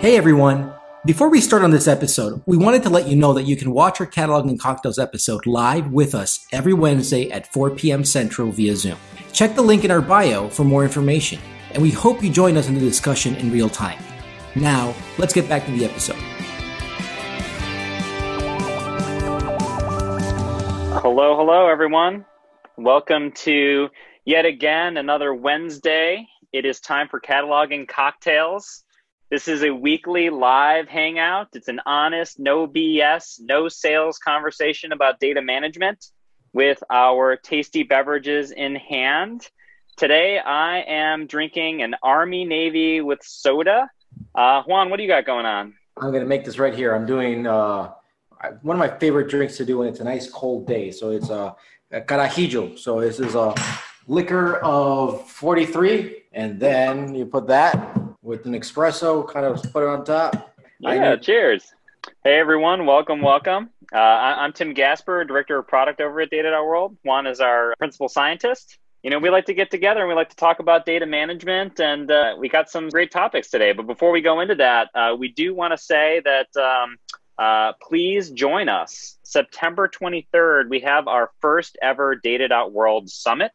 Hey everyone! Before we start on this episode, we wanted to let you know that you can watch our Catalog and Cocktails episode live with us every Wednesday at 4 p.m. Central via Zoom. Check the link in our bio for more information, and we hope you join us in the discussion in real time. Now, let's get back to the episode. Hello, hello, everyone. Welcome to yet again another Wednesday. It is time for Catalog and Cocktails. This is a weekly live hangout. It's an honest, no BS, no sales conversation about data management with our tasty beverages in hand. Today, I am drinking an Army Navy with soda. Uh, Juan, what do you got going on? I'm going to make this right here. I'm doing uh, one of my favorite drinks to do when it's a nice cold day. So it's a, a carajillo. So this is a liquor of 43, and then you put that with an espresso, kind of put it on top. Yeah, cheers. Hey everyone, welcome, welcome. Uh, I, am Tim Gasper, Director of Product over at Data.World. Juan is our principal scientist. You know, we like to get together and we like to talk about data management, and uh, we got some great topics today. But before we go into that, uh, we do want to say that um, uh, please join us. September 23rd, we have our first ever Data.World Summit.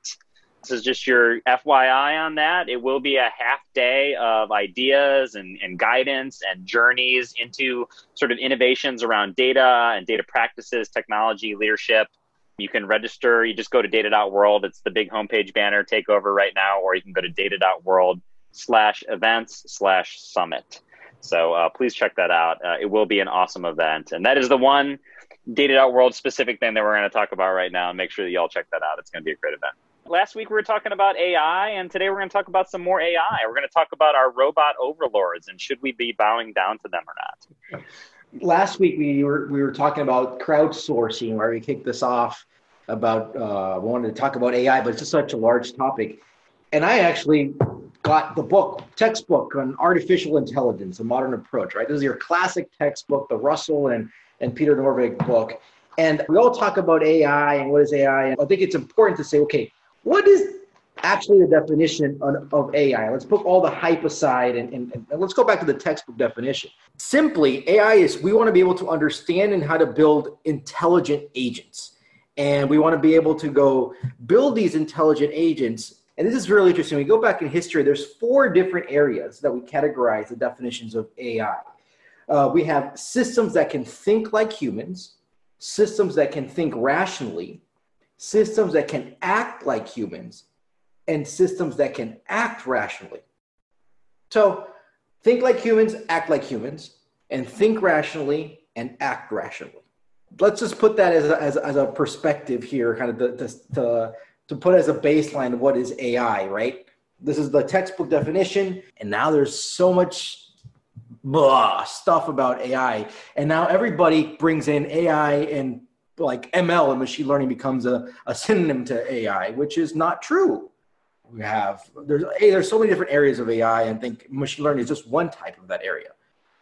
This is just your FYI on that. It will be a half day of ideas and, and guidance and journeys into sort of innovations around data and data practices, technology, leadership. You can register. You just go to data.world. It's the big homepage banner. Take over right now, or you can go to data.world slash events slash summit. So uh, please check that out. Uh, it will be an awesome event. And that is the one data.world specific thing that we're going to talk about right now. And make sure that y'all check that out. It's going to be a great event last week we were talking about AI, and today we're going to talk about some more AI. We're going to talk about our robot overlords and should we be bowing down to them or not. Last week we were we were talking about crowdsourcing, where we kicked this off about uh, wanted to talk about AI, but it's just such a large topic. And I actually got the book textbook on artificial intelligence, a modern approach. Right, this is your classic textbook, the Russell and and Peter Norvig book. And we all talk about AI and what is AI. And I think it's important to say, okay, what is actually the definition of AI? Let's put all the hype aside and, and, and, let's go back to the textbook definition. Simply, AI is we want to be able to understand and how to build intelligent agents. And we want to be able to go build these intelligent agents. And this is really interesting. We go back in history, there's four different areas that we categorize the definitions of AI. Uh, we have systems that can think like humans, systems that can think rationally, systems that can act like humans, and systems that can act rationally. So think like humans, act like humans, and think rationally and act rationally. Let's just put that as a, as, as a perspective here, kind of to, to, to put as a baseline of what is AI, right? This is the textbook definition, and now there's so much blah, stuff about AI. And now everybody brings in AI and like ML and machine learning becomes a, a synonym to AI, which is not true. We have there's hey, there's so many different areas of AI, and think machine learning is just one type of that area.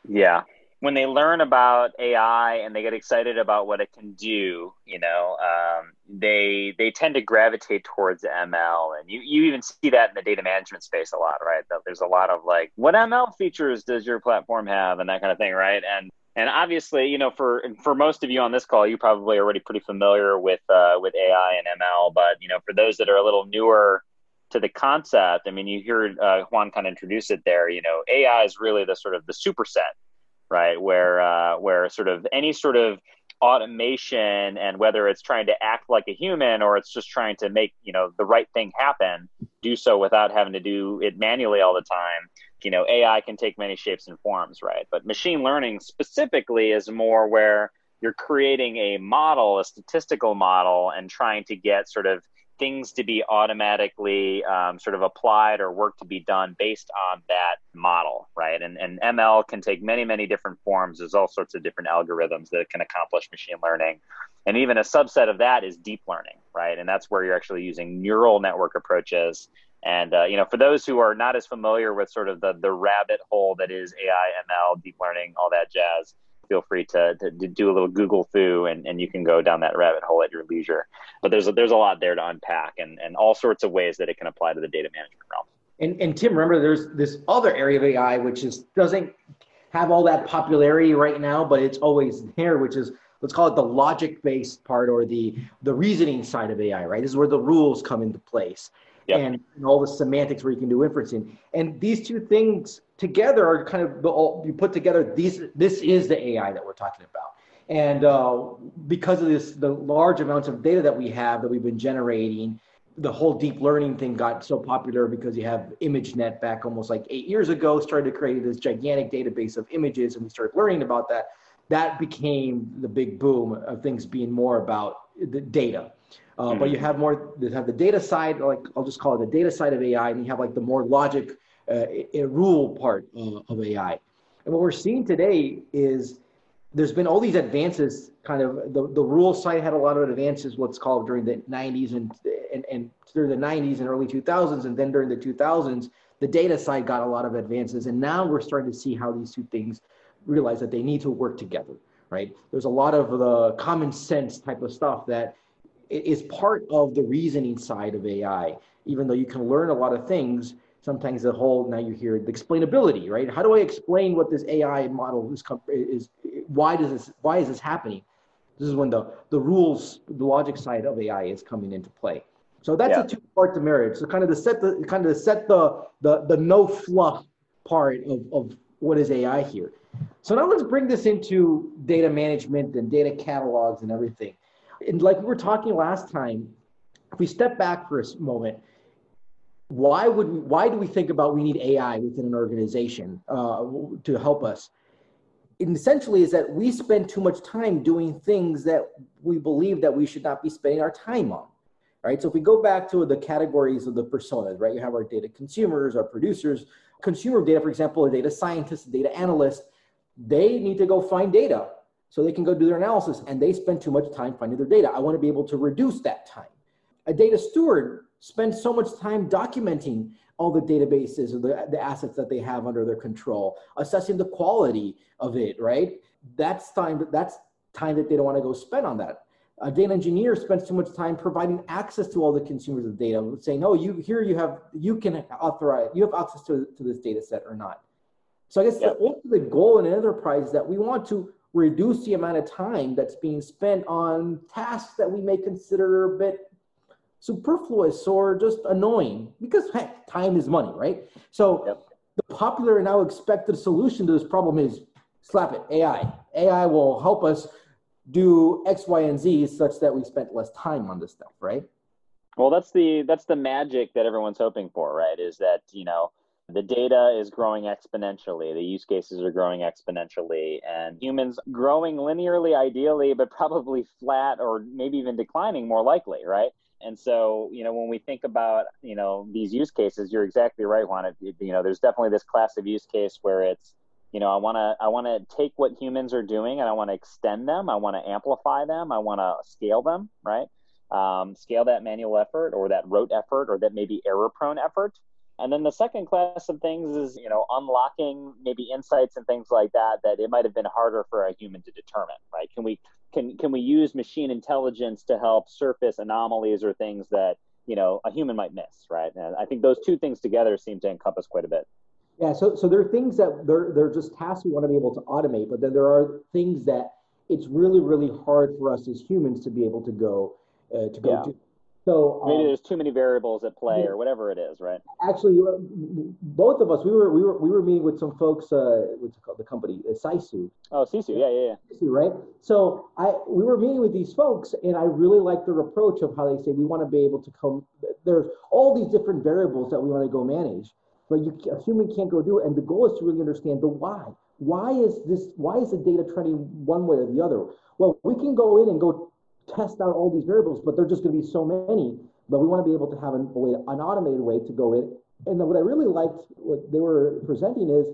Yeah, when they learn about AI and they get excited about what it can do, you know, um, they they tend to gravitate towards ML, and you you even see that in the data management space a lot, right? There's a lot of like, what ML features does your platform have, and that kind of thing, right? And and obviously, you know, for for most of you on this call, you probably already pretty familiar with uh, with AI and ML. But you know, for those that are a little newer to the concept, I mean, you heard uh, Juan kind of introduce it there. You know, AI is really the sort of the superset, right? Where uh, where sort of any sort of automation and whether it's trying to act like a human or it's just trying to make you know the right thing happen do so without having to do it manually all the time you know ai can take many shapes and forms right but machine learning specifically is more where you're creating a model a statistical model and trying to get sort of things to be automatically um, sort of applied or work to be done based on that model, right? And, and ML can take many, many different forms. There's all sorts of different algorithms that can accomplish machine learning. And even a subset of that is deep learning, right? And that's where you're actually using neural network approaches. And uh, you know, for those who are not as familiar with sort of the the rabbit hole that is AI, ML, deep learning, all that jazz, feel free to, to, to, do a little Google through and, and you can go down that rabbit hole at your leisure. But there's a, there's a lot there to unpack and, and all sorts of ways that it can apply to the data management realm. And, and Tim, remember there's this other area of AI which is doesn't have all that popularity right now, but it's always there, which is let's call it the logic based part or the the reasoning side of AI, right? This is where the rules come into place. Yep. And, and, all the semantics where you can do inferencing. And these two things together are kind of all, you put together these this is the AI that we're talking about. And uh, because of this, the large amounts of data that we have that we've been generating, the whole deep learning thing got so popular because you have ImageNet back almost like eight years ago, started to create this gigantic database of images, and we started learning about that. That became the big boom of things being more about the data. Uh, mm-hmm. But you have more, you have the data side, like I'll just call it the data side of AI, and you have like the more logic, uh, rule part of AI. And what we're seeing today is there's been all these advances kind of the, the rule side had a lot of advances what's called during the 90s and, and, and through the 90s and early 2000s and then during the 2000s the data side got a lot of advances and now we're starting to see how these two things realize that they need to work together right there's a lot of the common sense type of stuff that is part of the reasoning side of ai even though you can learn a lot of things sometimes the whole now you hear the explainability right? How do i explain what this ai model is, is why does this why is this happening? This is when the the rules the logic side of ai is coming into play. So that's yeah. a two part to marriage so kind of the set the kind of the set the the the no fluff part of of what is ai here. So now let's bring this into data management and data catalogs and everything and like we were talking last time if we step back for a moment why would we, why do we think about we need AI within an organization uh, to help us? And essentially, is that we spend too much time doing things that we believe that we should not be spending our time on, right? So if we go back to the categories of the personas, right? You have our data consumers, our producers, consumer data, for example, a data scientist, a data analyst. They need to go find data so they can go do their analysis, and they spend too much time finding their data. I want to be able to reduce that time. A data steward spends so much time documenting all the databases or the, the assets that they have under their control, assessing the quality of it, right? That's time, that's time that they don't want to go spend on that. A data engineer spends too much time providing access to all the consumers of data, saying, "Oh, you here you have you can authorize you have access to, to this data set or not." So I guess yep. the ultimate goal in an enterprise is that we want to reduce the amount of time that's being spent on tasks that we may consider a bit superfluous or just annoying because heck, time is money, right? So yep. the popular and now expected solution to this problem is slap it, AI. AI will help us do X, Y, and Z such that we spent less time on this stuff, right? Well, that's the that's the magic that everyone's hoping for, right? Is that you know the data is growing exponentially, the use cases are growing exponentially, and humans growing linearly, ideally, but probably flat or maybe even declining more likely, right? And so, you know, when we think about, you know, these use cases, you're exactly right, Juan. It, you know, there's definitely this class of use case where it's, you know, I want to I want to take what humans are doing and I want to extend them. I want to amplify them. I want to scale them, right? Um, scale that manual effort or that rote effort or that maybe error prone effort. And then the second class of things is, you know, unlocking maybe insights and things like that that it might have been harder for a human to determine, right? Can we can can we use machine intelligence to help surface anomalies or things that you know a human might miss right and i think those two things together seem to encompass quite a bit yeah so so there are things that they're they're just tasks we want to be able to automate but then there are things that it's really really hard for us as humans to be able to go uh, to go yeah. do so maybe um, there's too many variables at play, or whatever it is, right? Actually, both of us, we were we were we were meeting with some folks. Uh, what's it called? The company, uh, Sisu. Oh, Sisu, yeah, yeah, yeah. Sisu, right? So I we were meeting with these folks, and I really like their approach of how they say we want to be able to come. There's all these different variables that we want to go manage, but you a human can't go do it. And the goal is to really understand the why. Why is this? Why is the data trending one way or the other? Well, we can go in and go test out all these variables, but they're just going to be so many. But we want to be able to have an, a way, an automated way to go in. And what I really liked, what they were presenting is,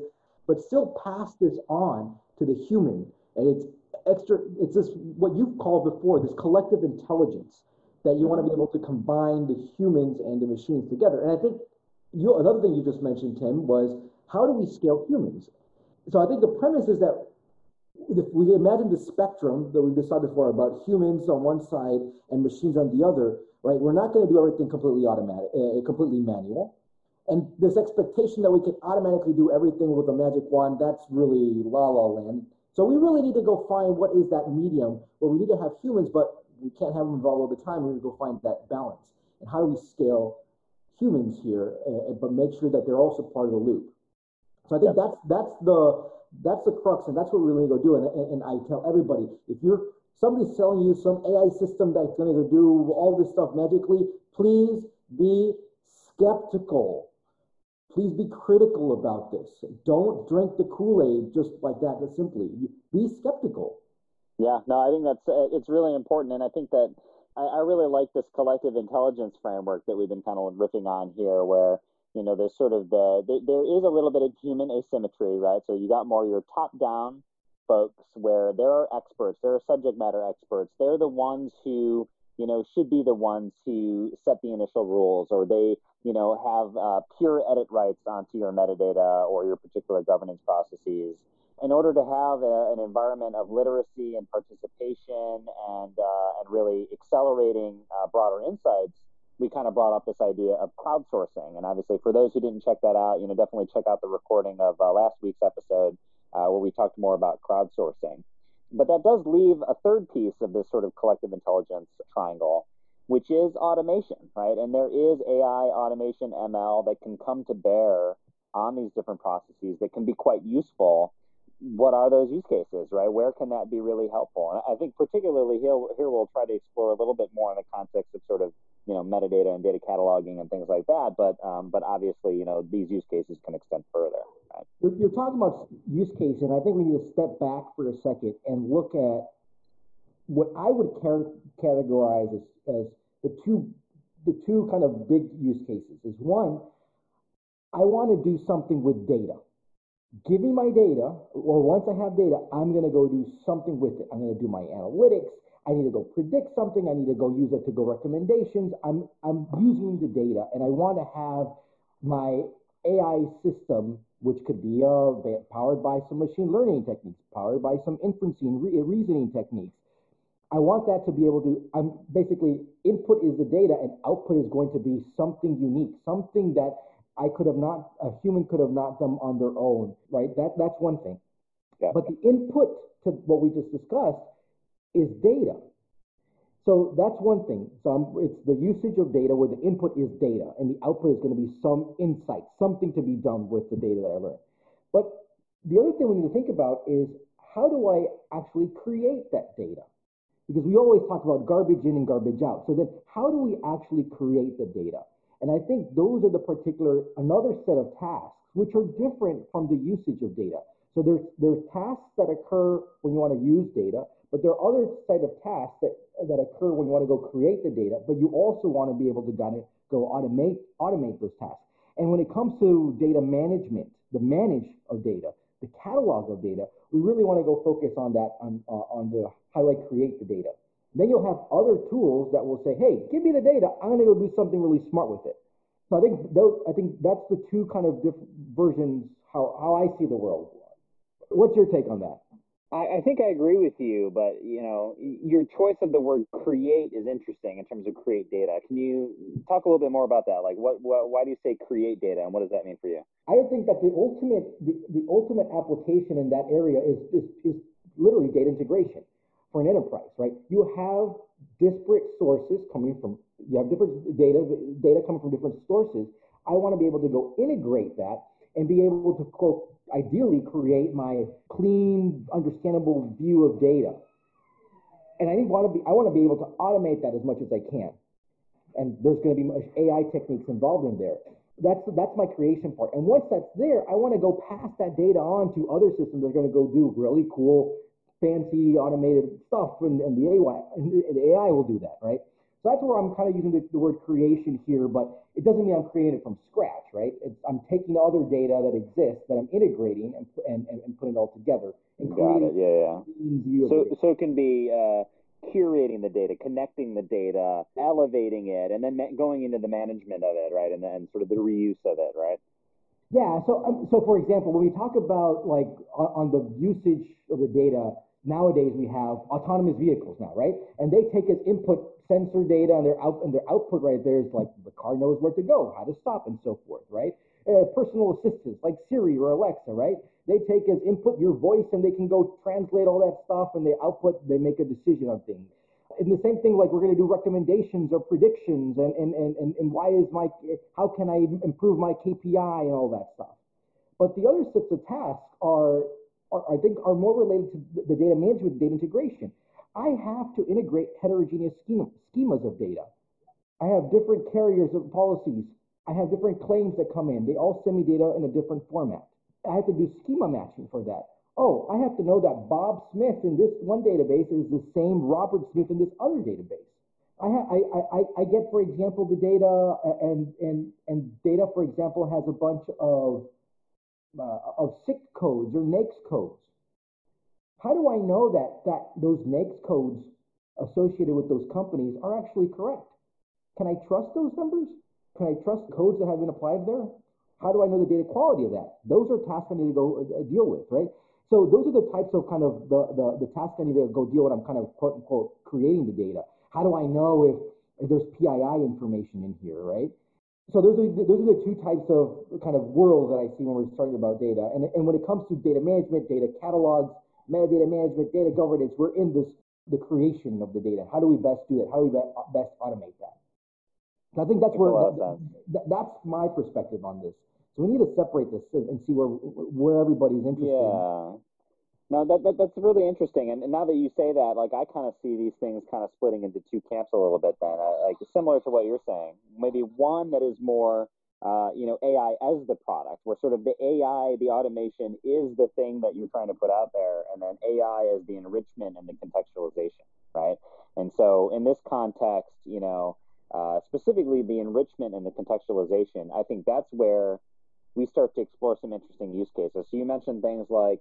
but still pass this on to the human. And it's extra, it's this, what you've called before, this collective intelligence that you want to be able to combine the humans and the machines together. And I think you, another thing you just mentioned, Tim, was how do we scale humans? So I think the premise is that if we imagine the spectrum that we've decided before about humans on one side and machines on the other, right? We're not going to do everything completely automatic, uh, completely manual. And this expectation that we can automatically do everything with a magic wand, that's really la la land. So we really need to go find what is that medium where we need to have humans, but we can't have them involved all the time. We need to go find that balance. And how do we scale humans here, uh, but make sure that they're also part of the loop? So I think that's that's the that's the crux, and that's what we're really going to go do. And, and, and I tell everybody, if you're somebody's selling you some AI system that's going to do all this stuff magically, please be skeptical. Please be critical about this. Don't drink the Kool Aid just like that, simply. Be skeptical. Yeah, no, I think that's uh, it's really important, and I think that I, I really like this collective intelligence framework that we've been kind of riffing on here, where you know there's sort of the there is a little bit of human asymmetry, right? So you got more your top down folks where there are experts, there are subject matter experts. They're the ones who you know should be the ones who set the initial rules, or they you know have uh, pure edit rights onto your metadata or your particular governance processes in order to have a, an environment of literacy and participation and uh, and really accelerating uh, broader insights, we kind of brought up this idea of crowdsourcing. And obviously, for those who didn't check that out, you know, definitely check out the recording of uh, last week's episode uh, where we talked more about crowdsourcing. But that does leave a third piece of this sort of collective intelligence triangle, which is automation, right? And there is AI, automation, ML that can come to bear on these different processes that can be quite useful what are those use cases, right? Where can that be really helpful? And I think particularly here, here we'll try to explore a little bit more in the context of sort of you know metadata and data cataloging and things like that. But um, but obviously, you know, these use cases can extend further. Right? You're, you're talking about use case, and I think we need to step back for a second and look at what I would categorize as, as the two the two kind of big use cases. Is one, I want to do something with data give me my data, or once I have data, I'm going to go do something with it. I'm going to do my analytics. I need to go predict something. I need to go use it to go recommendations. I'm, I'm using the data and I want to have my AI system, which could be uh, powered by some machine learning techniques, powered by some inferencing, re- reasoning techniques. I want that to be able to, I'm basically, input is the data and output is going to be something unique, something that I could have not, a human could have not done on their own, right? That that's one thing. Yeah. But the input to what we just discussed is data. So that's one thing. So I'm, it's the usage of data where the input is data and the output is going to be some insight, something to be done with the data that I learned. But the other thing we need to think about is how do I actually create that data? Because we always talk about garbage in and garbage out. So then how do we actually create the data? And I think those are the particular, another set of tasks, which are different from the usage of data. So there's, there's tasks that occur when you want to use data, but there are other set of tasks that, that occur when you want to go create the data, but you also want to be able to go automate, automate those tasks. And when it comes to data management, the manage of data, the catalog of data, we really want to go focus on that, on, uh, on the how do I create the data. Then you'll have other tools that will say, hey, give me the data. I'm going to go do something really smart with it. So I think those, I think that's the two kind of different versions how, how I see the world. What's your take on that? I, I think I agree with you, but you know, your choice of the word create is interesting in terms of create data. Can you talk a little bit more about that? Like, what, what why do you say create data, and what does that mean for you? I think that the ultimate the, the ultimate application in that area is, is is literally data integration for an enterprise, right? You have disparate sources coming from, you have different data, data coming from different sources. I want to be able to go integrate that and be able to quote, ideally create my clean, understandable view of data. And I want to be, I want to be able to automate that as much as I can. And there's going to be AI techniques involved in there. That's that's my creation part. And once that's there, I want to go pass that data on to other systems that are going to go do really cool fancy automated stuff, and, and the AI and the AI will do that, right? So that's where I'm kind of using the, the, word creation here, but it doesn't mean I'm creating it from scratch, right? It's, I'm taking other data that exists that I'm integrating and and, and putting it all together. And Got it. Yeah, yeah. So so it can be. Uh, curating the data, connecting the data, elevating it, and then going into the management of it, right, and then sort of the reuse of it, right? Yeah. So, um, so for example, when we talk about like on, on, the usage of the data, nowadays we have autonomous vehicles now, right? And they take as input sensor data and their out and their output right there is like the car knows where to go, how to stop, and so forth, right? Uh, personal assistants like Siri or Alexa, right? They take as input your voice and they can go translate all that stuff and they output, they make a decision on things. And the same thing, like we're going to do recommendations or predictions and, and, and, and, why is my, how can I improve my KPI and all that stuff. But the other sets of tasks are are, I think, are more related to the data management, data integration. I have to integrate heterogeneous schema, schemas of data. I have different carriers of policies. I have different claims that come in. They all send me data in a different format. I have to do schema matching for that. Oh, I have to know that Bob Smith in this one database is the same Robert Smith in this other database. I, I, I, I get, for example, the data and, and, and data, for example, has a bunch of uh, of SIC codes or NAICS codes. How do I know that, that those NAICS codes associated with those companies are actually correct? Can I trust those numbers? Can I trust codes that have been applied there? How do I know the data quality of that? Those are tasks I need to go uh, deal with, right? So those are the types of kind of the, the, the tasks I need to go deal with. I'm kind of quote unquote creating the data. How do I know if, if there's PII information in here, right? so those are those are the two types of kind of worlds that I see when we're talking about data. And and when it comes to data management, data catalogs, metadata management, data governance, we're in this the creation of the data. How do we best do that? How do we best automate that? So I think that's where that, that, that's my perspective on this. So we need to separate this and see where where everybody's interested. Yeah. No, that, that that's really interesting. And, and, now that you say that, like I kind of see these things kind of splitting into two camps a little bit. Then, uh, like similar to what you're saying, maybe one that is more, uh, you know, AI as the product, where sort of the AI, the automation is the thing that you're trying to put out there, and then AI is the enrichment and the contextualization, right? And so, in this context, you know, uh, specifically the enrichment and the contextualization, I think that's where we start to explore some interesting use cases. So you mentioned things like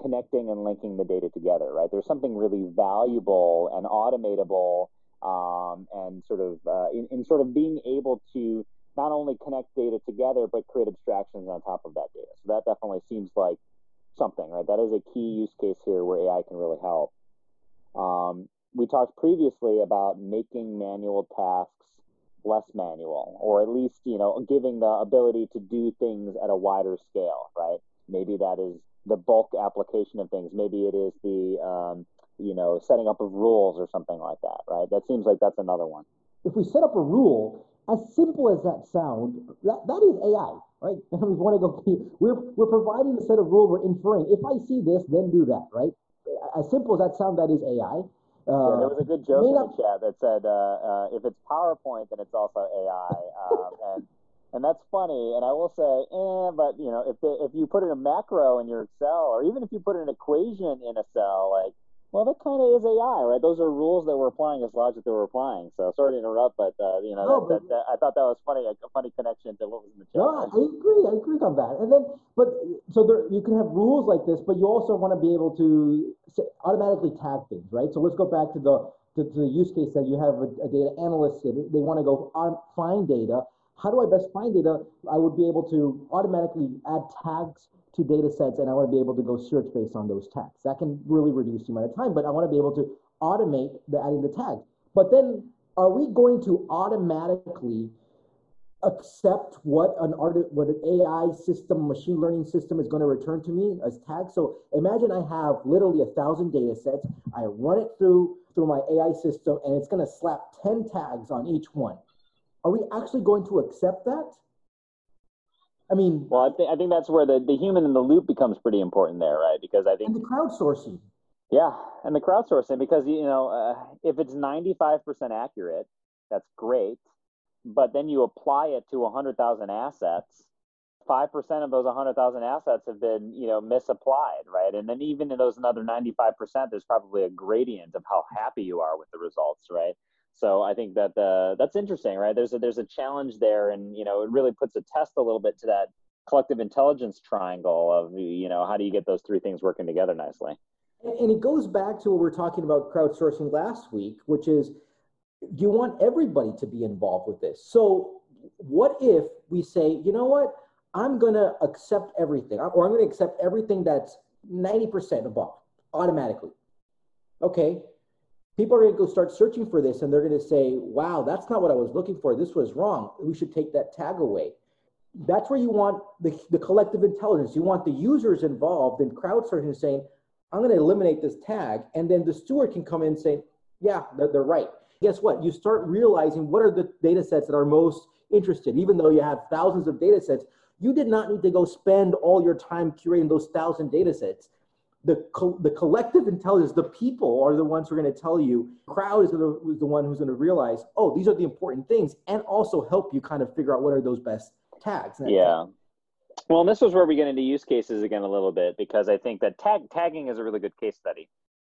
connecting and linking the data together, right? There's something really valuable and automatable um, and sort of uh, in, in, sort of being able to not only connect data together, but create abstractions on top of that data. So that definitely seems like something, right? That is a key use case here where AI can really help. Um, we talked previously about making manual tasks less manual, or at least, you know, giving the ability to do things at a wider scale, right? Maybe that is the bulk application of things. Maybe it is the um, you know setting up of rules or something like that, right? That seems like that's another one. If we set up a rule, as simple as that sounds, that, that is AI, right? we want to go. We're we're providing a set of rules. We're inferring. If I see this, then do that, right? As simple as that sounds, that is AI. Uh, yeah, there was a good joke in the chat that said, uh, uh, "If it's PowerPoint, then it's also AI." Um, and and that's funny. And I will say, eh, but you know, if the, if you put in a macro in your Excel, or even if you put an equation in a cell, like, well, that kind of is AI, right? Those are rules that we're applying as logic that we're applying. So sorry to interrupt, but uh, you know, no, that, that, that, I thought that was funny, a funny connection to what was in the chat. No, I agree. I agree on that. And then, but so there, you can have rules like this, but you also want to be able to automatically tag things, right? So let's go back to the to, to the use case that you have a, a data analyst. They want to go on, find data how do I best find data? I would be able to automatically add tags to data sets and I want to be able to go search based on those tags. That can really reduce the amount of time, but I want to be able to automate the adding the tags. But then are we going to automatically accept what an art what an AI system, machine learning system is going to return to me as tags? So imagine I have literally a thousand data sets. I run it through through my AI system and it's going to slap 10 tags on each one. Are we actually going to accept that? I mean, well, I think I think that's where the, the human in the loop becomes pretty important there, right? Because I think and the crowdsourcing. Yeah, and the crowdsourcing because you know uh, if it's ninety five percent accurate, that's great, but then you apply it to hundred thousand assets. Five percent of those hundred thousand assets have been, you know, misapplied, right? And then even in those another ninety-five percent, there's probably a gradient of how happy you are with the results, right? So I think that the that's interesting, right? There's a there's a challenge there, and you know it really puts a test a little bit to that collective intelligence triangle of you know how do you get those three things working together nicely. And it goes back to what we were talking about crowdsourcing last week, which is do you want everybody to be involved with this? So what if we say, you know what, I'm going to accept everything, or I'm going to accept everything that's 90% above automatically. Okay, people are going to go start searching for this and they're going to say, wow, that's not what I was looking for. This was wrong. We should take that tag away. That's where you want the, the collective intelligence. You want the users involved in crowdsourcing saying, I'm going to eliminate this tag. And then the steward can come in and say, yeah, they're, they're right. Guess what? You start realizing what are the data sets that are most interested. Even though you have thousands of data sets, you did not need to go spend all your time curating those thousand data sets the, co- the collective intelligence, the people are the ones who are going to tell you, crowd is, gonna, is the one who's going to realize, oh, these are the important things, and also help you kind of figure out what are those best tags. Yeah. Well, and this was where we get into use cases again a little bit because I think that tag tagging is a really good case study.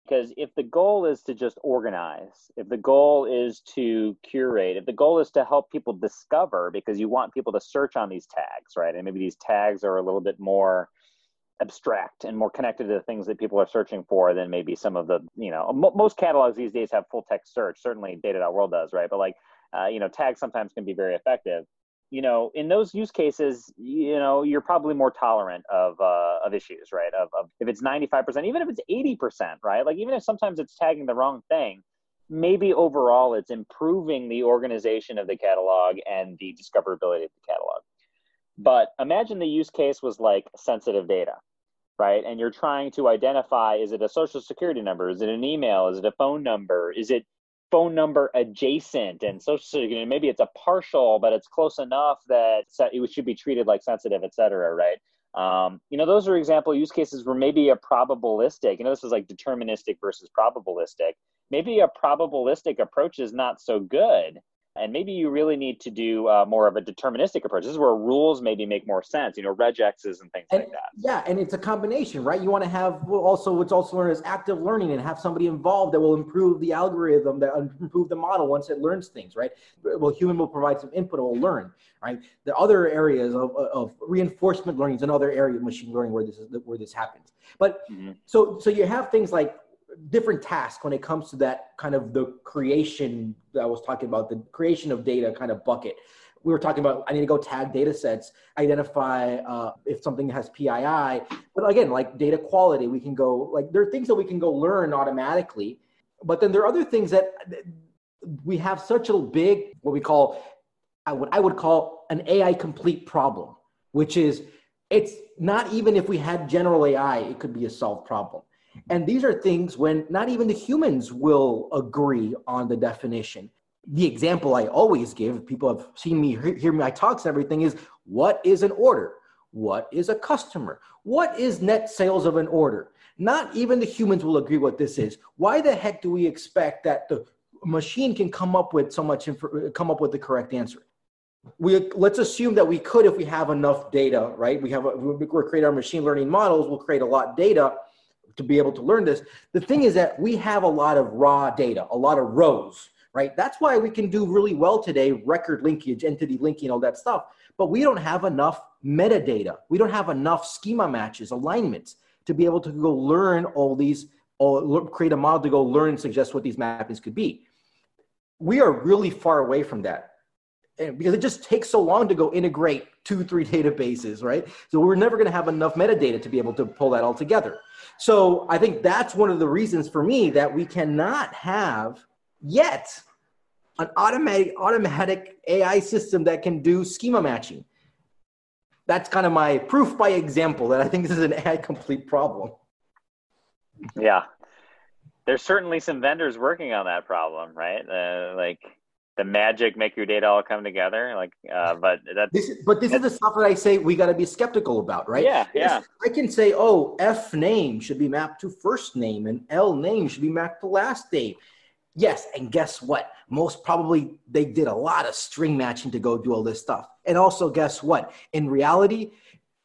Because if the goal is to just organize, if the goal is to curate, if the goal is to help people discover, because you want people to search on these tags, right? And maybe these tags are a little bit more abstract and more connected to the things that people are searching for than maybe some of the you know most catalogs these days have full text search certainly data.world does right? But like uh, you know tags sometimes can be very effective. You know in those use cases you know you're probably more tolerant of uh, of issues right? Of, of if it's 95% even if it's 80% right? Like even if sometimes it's tagging the wrong thing maybe overall it's improving the organization of the catalog and the discoverability of the catalog. But imagine the use case was like sensitive data right? And you're trying to identify is it a social security number? Is it an email? Is it a phone number? Is it phone number adjacent and social security? Maybe it's a partial, but it's close enough that it should be treated like sensitive, et cetera, right? Um, you know, those are example use cases where maybe a probabilistic, you know, this is like deterministic versus probabilistic. Maybe a probabilistic approach is not so good and maybe you really need to do uh, more of a deterministic approach. This is where rules maybe make more sense, you know, regexes and things and, like that. Yeah, and it's a combination, right? You want to have also what's also known as active learning and have somebody involved that will improve the algorithm, that improve the model once it learns things, right? Well, human will provide some input, it will learn, right? The other areas of, of reinforcement learning is another area of machine learning where this is where this happens. But mm-hmm. so so you have things like different tasks when it comes to that kind of the creation that I was talking about, the creation of data kind of bucket. We were talking about I need to go tag data sets, identify uh, if something has PII. But again, like data quality, we can go like there are things that we can go learn automatically. But then there are other things that we have such a big what we call I would I would call an AI complete problem, which is it's not even if we had general AI, it could be a solved problem and these are things when not even the humans will agree on the definition. The example I always give, people have seen me hear my talks and everything, is what is an order? What is a customer? What is net sales of an order? Not even the humans will agree what this is. Why the heck do we expect that the machine can come up with so much info, come up with the correct answer? we let's assume that we could if we have enough data right we have a, we create our machine learning models we'll create a lot data to be able to learn this. The thing is that we have a lot of raw data, a lot of rows, right? That's why we can do really well today, record linkage, entity linking, all that stuff. But we don't have enough metadata. We don't have enough schema matches, alignments to be able to go learn all these, or create a model to go learn and suggest what these mappings could be. We are really far away from that because it just takes so long to go integrate two, three databases, right? So we're never going to have enough metadata to be able to pull that all together. So I think that's one of the reasons for me that we cannot have yet an automatic automatic AI system that can do schema matching. That's kind of my proof by example that I think this is an AI complete problem. Yeah. There's certainly some vendors working on that problem, right? Uh, like the magic make your data all come together like uh, but that's this is, but this is the stuff that i say we got to be skeptical about right? Yeah yeah. I can say oh f name should be mapped to first name and l name should be mapped to last name. Yes and guess what? Most probably they did a lot of string matching to go do all this stuff. And also guess what? In reality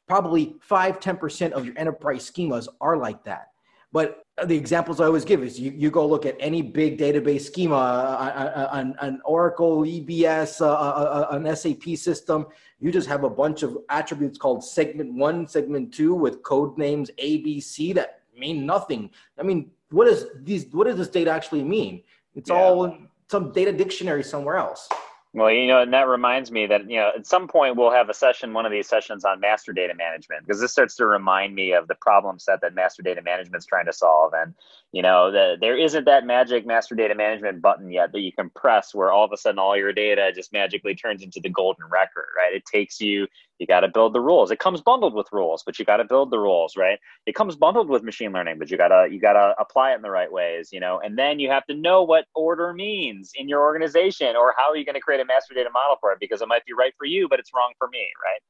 probably 5 10% of your enterprise schemas are like that but the examples I always give is you, you go look at any big database schema, an, an Oracle EBS, uh an SAP system. You just have a bunch of attributes called segment one, segment two, with code names A, B, C that mean nothing. I mean, what does these? What does this data actually mean? It's yeah. all some data dictionary somewhere else. Well, you know, and that reminds me that, you know, at some point we'll have a session, one of these sessions on master data management, because this starts to remind me of the problem set that master data management is trying to solve. And, you know, the, there isn't that magic master data management button yet that you can press where all of a sudden all your data just magically turns into the golden record, right? It takes you you got to build the rules. It comes bundled with rules but you got to build the rules right? It comes bundled with machine learning but you got to you got to apply it in the right ways you know? And then you have to know what order means in your organization or how are you going to create a master data model for it because it might be right for you but it's wrong for me right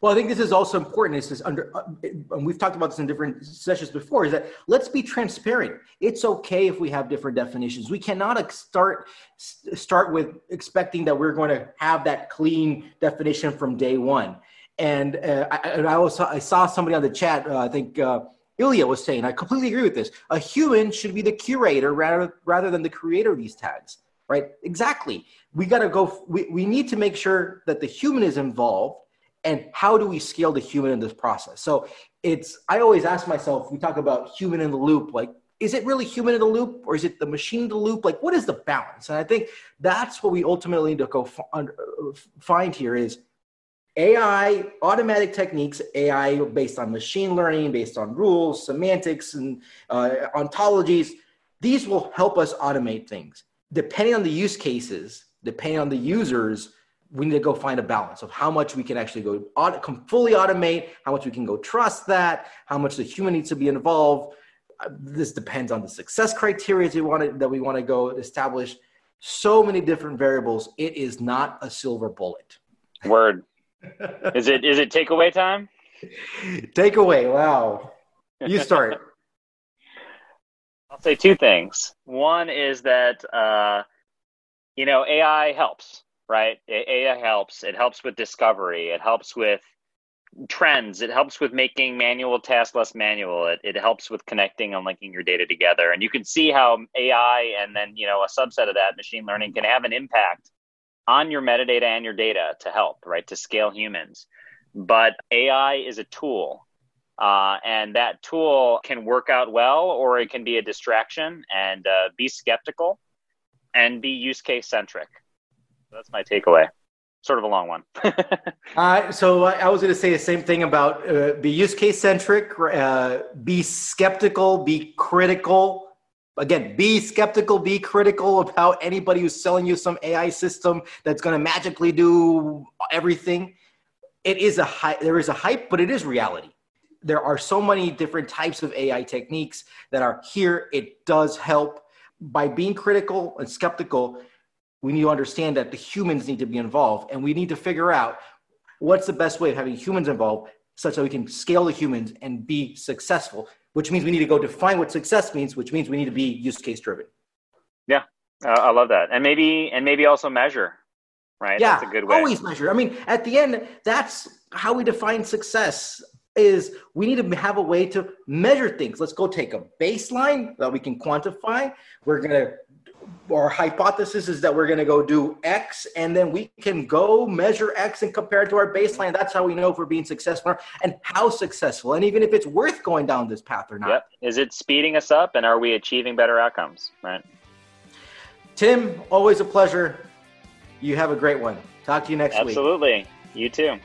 well, I think this is also important. Is under, uh, and we've talked about this in different sessions before. Is that let's be transparent. It's okay if we have different definitions. We cannot start start with expecting that we're going to have that clean definition from day one. And uh, I, and I, I saw somebody on the chat. Uh, I think uh, Ilya was saying. I completely agree with this. A human should be the curator rather rather than the creator of these tags. Right? Exactly. We got to go. We, we need to make sure that the human is involved and how do we scale the human in this process? So it's i always ask myself we talk about human in the loop like is it really human in the loop or is it the machine in the loop? Like what is the balance? And i think that's what we ultimately need to go find here is ai automatic techniques ai based on machine learning based on rules semantics and uh, ontologies. These will help us automate things. Depending on the use cases depending on the users we need to go find a balance of how much we can actually go fully automate, how much we can go trust that, how much the human needs to be involved. Uh, this depends on the success criteria we want to, that we want to go establish. So many different variables. It is not a silver bullet. Word. is it is it takeaway time? Takeaway. Wow. You start. I'll say two things. One is that uh, you know AI helps right? AI helps. It helps with discovery. It helps with trends. It helps with making manual tasks less manual. It, it helps with connecting and linking your data together. And you can see how AI and then, you know, a subset of that machine learning can have an impact on your metadata and your data to help, right? To scale humans. But AI is a tool. Uh, and that tool can work out well or it can be a distraction and uh, be skeptical and be use case centric that's my takeaway. Sort of a long one. uh, so I was going to say the same thing about uh, be use case centric, uh, be skeptical, be critical. Again, be skeptical, be critical about anybody who's selling you some AI system that's going to magically do everything. It is a hype. There is a hype, but it is reality. There are so many different types of AI techniques that are here. It does help by being critical and skeptical we need to understand that the humans need to be involved and we need to figure out what's the best way of having humans involved such that we can scale the humans and be successful which means we need to go define what success means which means we need to be use case driven. Yeah. Uh, i love that. And maybe and maybe also measure right? Yeah that's a good way. always measure. I mean at the end that's how we define success is we need to have a way to measure things. Let's go take a baseline that we can quantify. We're going to our hypothesis is that we're going to go do X and then we can go measure X and compare it to our baseline. That's how we know if we're being successful and how successful, and even if it's worth going down this path or not. Yep. Is it speeding us up and are we achieving better outcomes? Right. Tim, always a pleasure. You have a great one. Talk to you next Absolutely. week. Absolutely. You too.